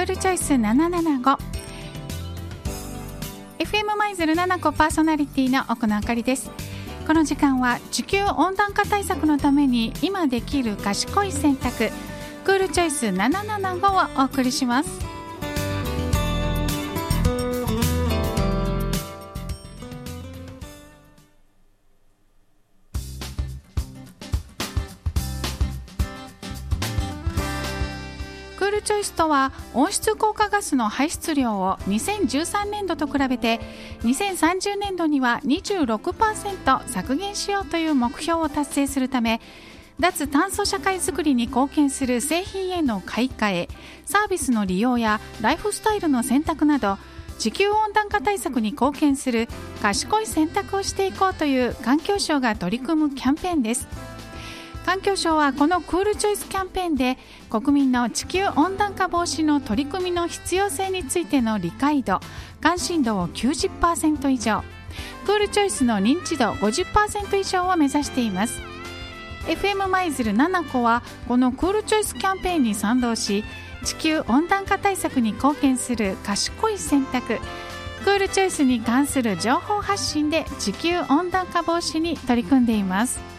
クールチョイス775 FM マイズル7個パーソナリティの奥野あかりです。この時間は地球温暖化対策のために今できる賢い選択クールチョイス775をお送りします。ルチョイスとは温室効果ガスの排出量を2013年度と比べて2030年度には26%削減しようという目標を達成するため脱炭素社会づくりに貢献する製品への買い替えサービスの利用やライフスタイルの選択など地球温暖化対策に貢献する賢い選択をしていこうという環境省が取り組むキャンペーンです。環境省はこのクールチョイスキャンペーンで国民の地球温暖化防止の取り組みの必要性についての理解度関心度を90%以上。クールチョイスの認知度50%以上を目指しています。FM 舞鶴7個はこのクールチョイスキャンペーンに賛同し地球温暖化対策に貢献する賢い選択。クールチョイスに関する情報発信で地球温暖化防止に取り組んでいます。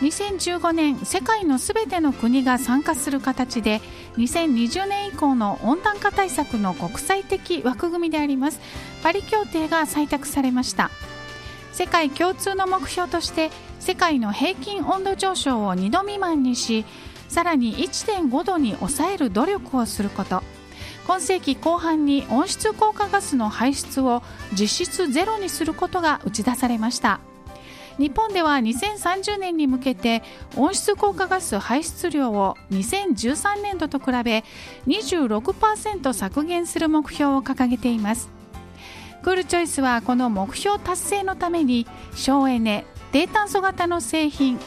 2015年世界のすべての国が参加する形で2020年以降の温暖化対策の国際的枠組みであります。パリ協定が採択されました。世界共通の目標として世界の平均温度上昇を2度未満にしさらに1.5度に抑える努力をすること。今世紀後半に温室効果ガスの排出を実質ゼロにすることが打ち出されました。日本では2030年に向けて温室効果ガス排出量を2013年度と比べ26%削減する目標を掲げています。クールチョイスはこの目標達成のために省エネ低炭素型の製品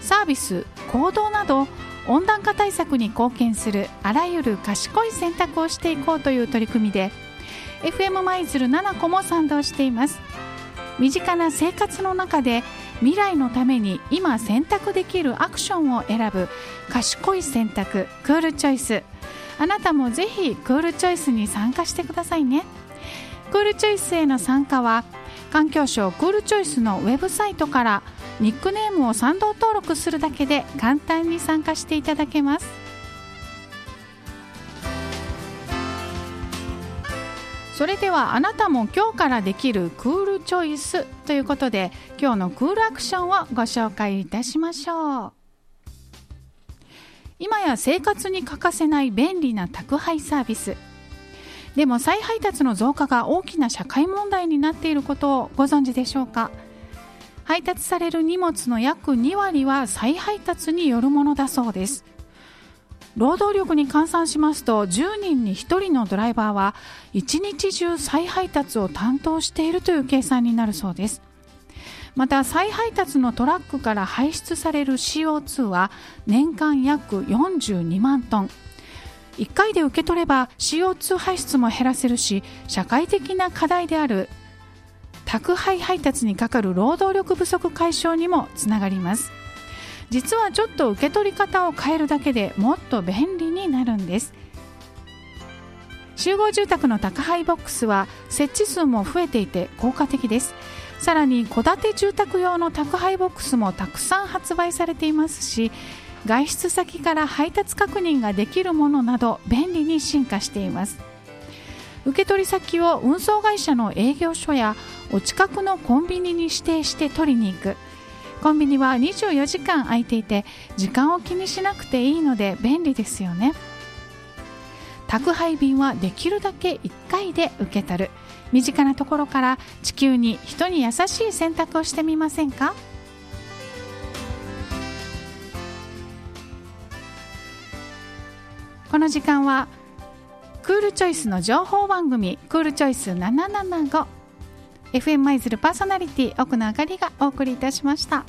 サービス行動など温暖化対策に貢献するあらゆる賢い選択をしていこうという取り組みで FM 舞鶴7個も賛同しています。身近な生活の中で未来のために今選択できるアクションを選ぶ賢い選択クールチョイス。あなたもぜひクールチョイスに参加してくださいね。クールチョイスへの参加は環境省クールチョイスのウェブサイトからニックネームを賛同登録するだけで簡単に参加していただけます。それではあなたも今日からできるクールチョイスということで今日のクールアクションをご紹介いたしましょう。今や生活に欠かせない便利な宅配サービス。でも再配達の増加が大きな社会問題になっていることをご存知でしょうか？配達される荷物の約2割は再配達によるものだそうです。労働力に換算しますと10人に1人のドライバーは一日中再配達を担当しているという計算になるそうです。また再配達のトラックから排出される CO2 は年間約42万トン。1回で受け取れば CO2 排出も減らせるし社会的な課題である宅配配達にかかる労働力不足解消にもつながります。実はちょっと受け取り方を変えるだけでもっと便利になるんです。集合住宅の宅配ボックスは設置数も増えていて効果的です。さらに戸建て住宅用の宅配ボックスもたくさん発売されていますし外出先から配達確認ができるものなど便利に進化しています。受け取り先を運送会社の営業所やお近くのコンビニに指定して取りに行く。コンビニは24時間空いていて時間を気にしなくていいので便利ですよね。宅配便はできるだけ1回で受け取る。身近なところから地球に人に優しい選択をしてみませんか？この時間はクールチョイスの情報番組クールチョイス775 FM 舞鶴パーソナリティ奥野あかりがお送りいたしました。